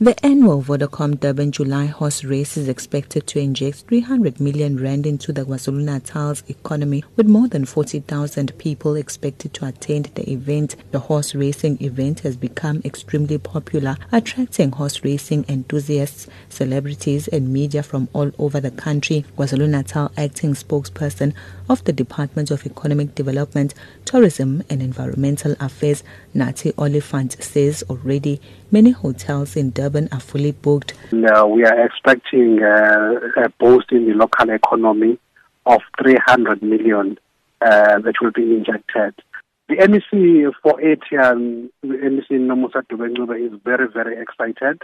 The annual Vodacom Durban July horse race is expected to inject 300 million rand into the KwaZulu-Natal's economy, with more than 40,000 people expected to attend the event. The horse racing event has become extremely popular, attracting horse racing enthusiasts, celebrities, and media from all over the country. KwaZulu-Natal acting spokesperson of the Department of Economic Development, Tourism and Environmental Affairs, Nathi Oliphant, says already many hotels in Durban are fully booked. We are expecting uh, a boost in the local economy of 300 million uh, that will be injected. The MEC for ATM, the MEC Nomusa Dube-Ncube is very, very excited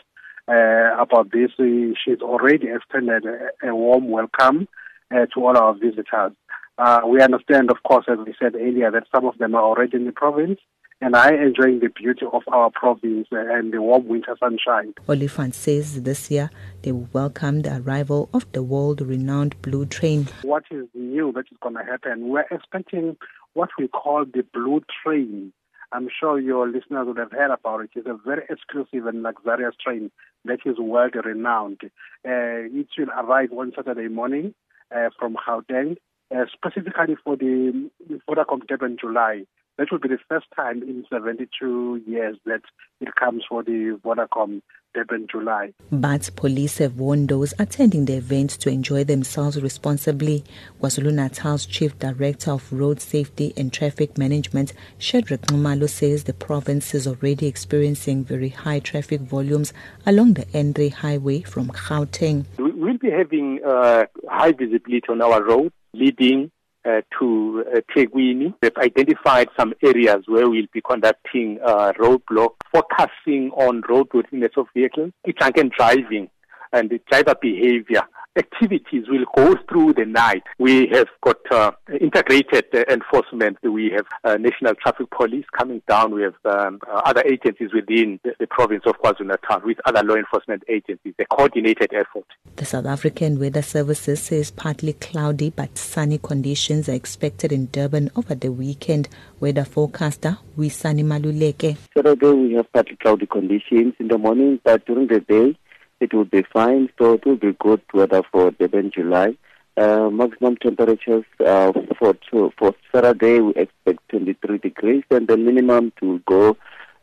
uh, about this. She's already extended a, a warm welcome uh, to all our visitors. Uh, we understand, of course, as we said earlier, that some of them are already in the province and I enjoying the beauty of our province and the warm winter sunshine. Oliphant says this year they will welcome the arrival of the world-renowned Blue Train. What is new that is going to happen? We're expecting what we call the Blue Train. I'm sure your listeners would have heard about it. It's a very exclusive and luxurious train that is world renowned. Uh, it will arrive on Saturday morning uh, from Gauteng uh, specifically for the for Vodacom Durban July. That will be the first time in 72 years that it comes for the Vodacom Durban July. But police have warned those attending the event to enjoy themselves responsibly. KwaZulu Natal's Chief Director of Road Safety and Traffic Management, Shadrack Nxumalo, says the province is already experiencing very high traffic volumes along the N3 highway from Gauteng. We'll be having uh, high visibility on our roads leading uh, to uh, eThekwini. They've identified some areas where we'll be conducting uh, roadblock, focusing on roadworthiness of vehicles, drunken driving, and driver behavior activities will go through the night. We have got uh, integrated uh, enforcement. We have uh, National Traffic Police coming down. We have um, uh, other agencies within the, the province of KwaZulu-Natal with other law enforcement agencies. A coordinated effort. The South African Weather Services says partly cloudy but sunny conditions are expected in Durban over the weekend. Weather forecaster Wisani Maluleke. Saturday we have partly cloudy conditions in the morning, but during the day it will be fine. So it will be good weather for Durban July. Uh, maximum temperatures uh, for for Saturday we expect 23 degrees, and the minimum to go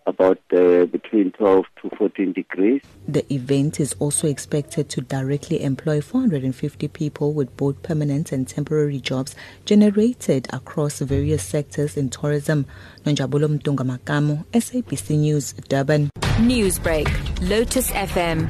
about uh, between 12 to 14 degrees. The event is also expected to directly employ 450 people with both permanent and temporary jobs generated across various sectors in tourism. Nonjabulo Mntungwa SABC News, Durban. Newsbreak, Lotus FM,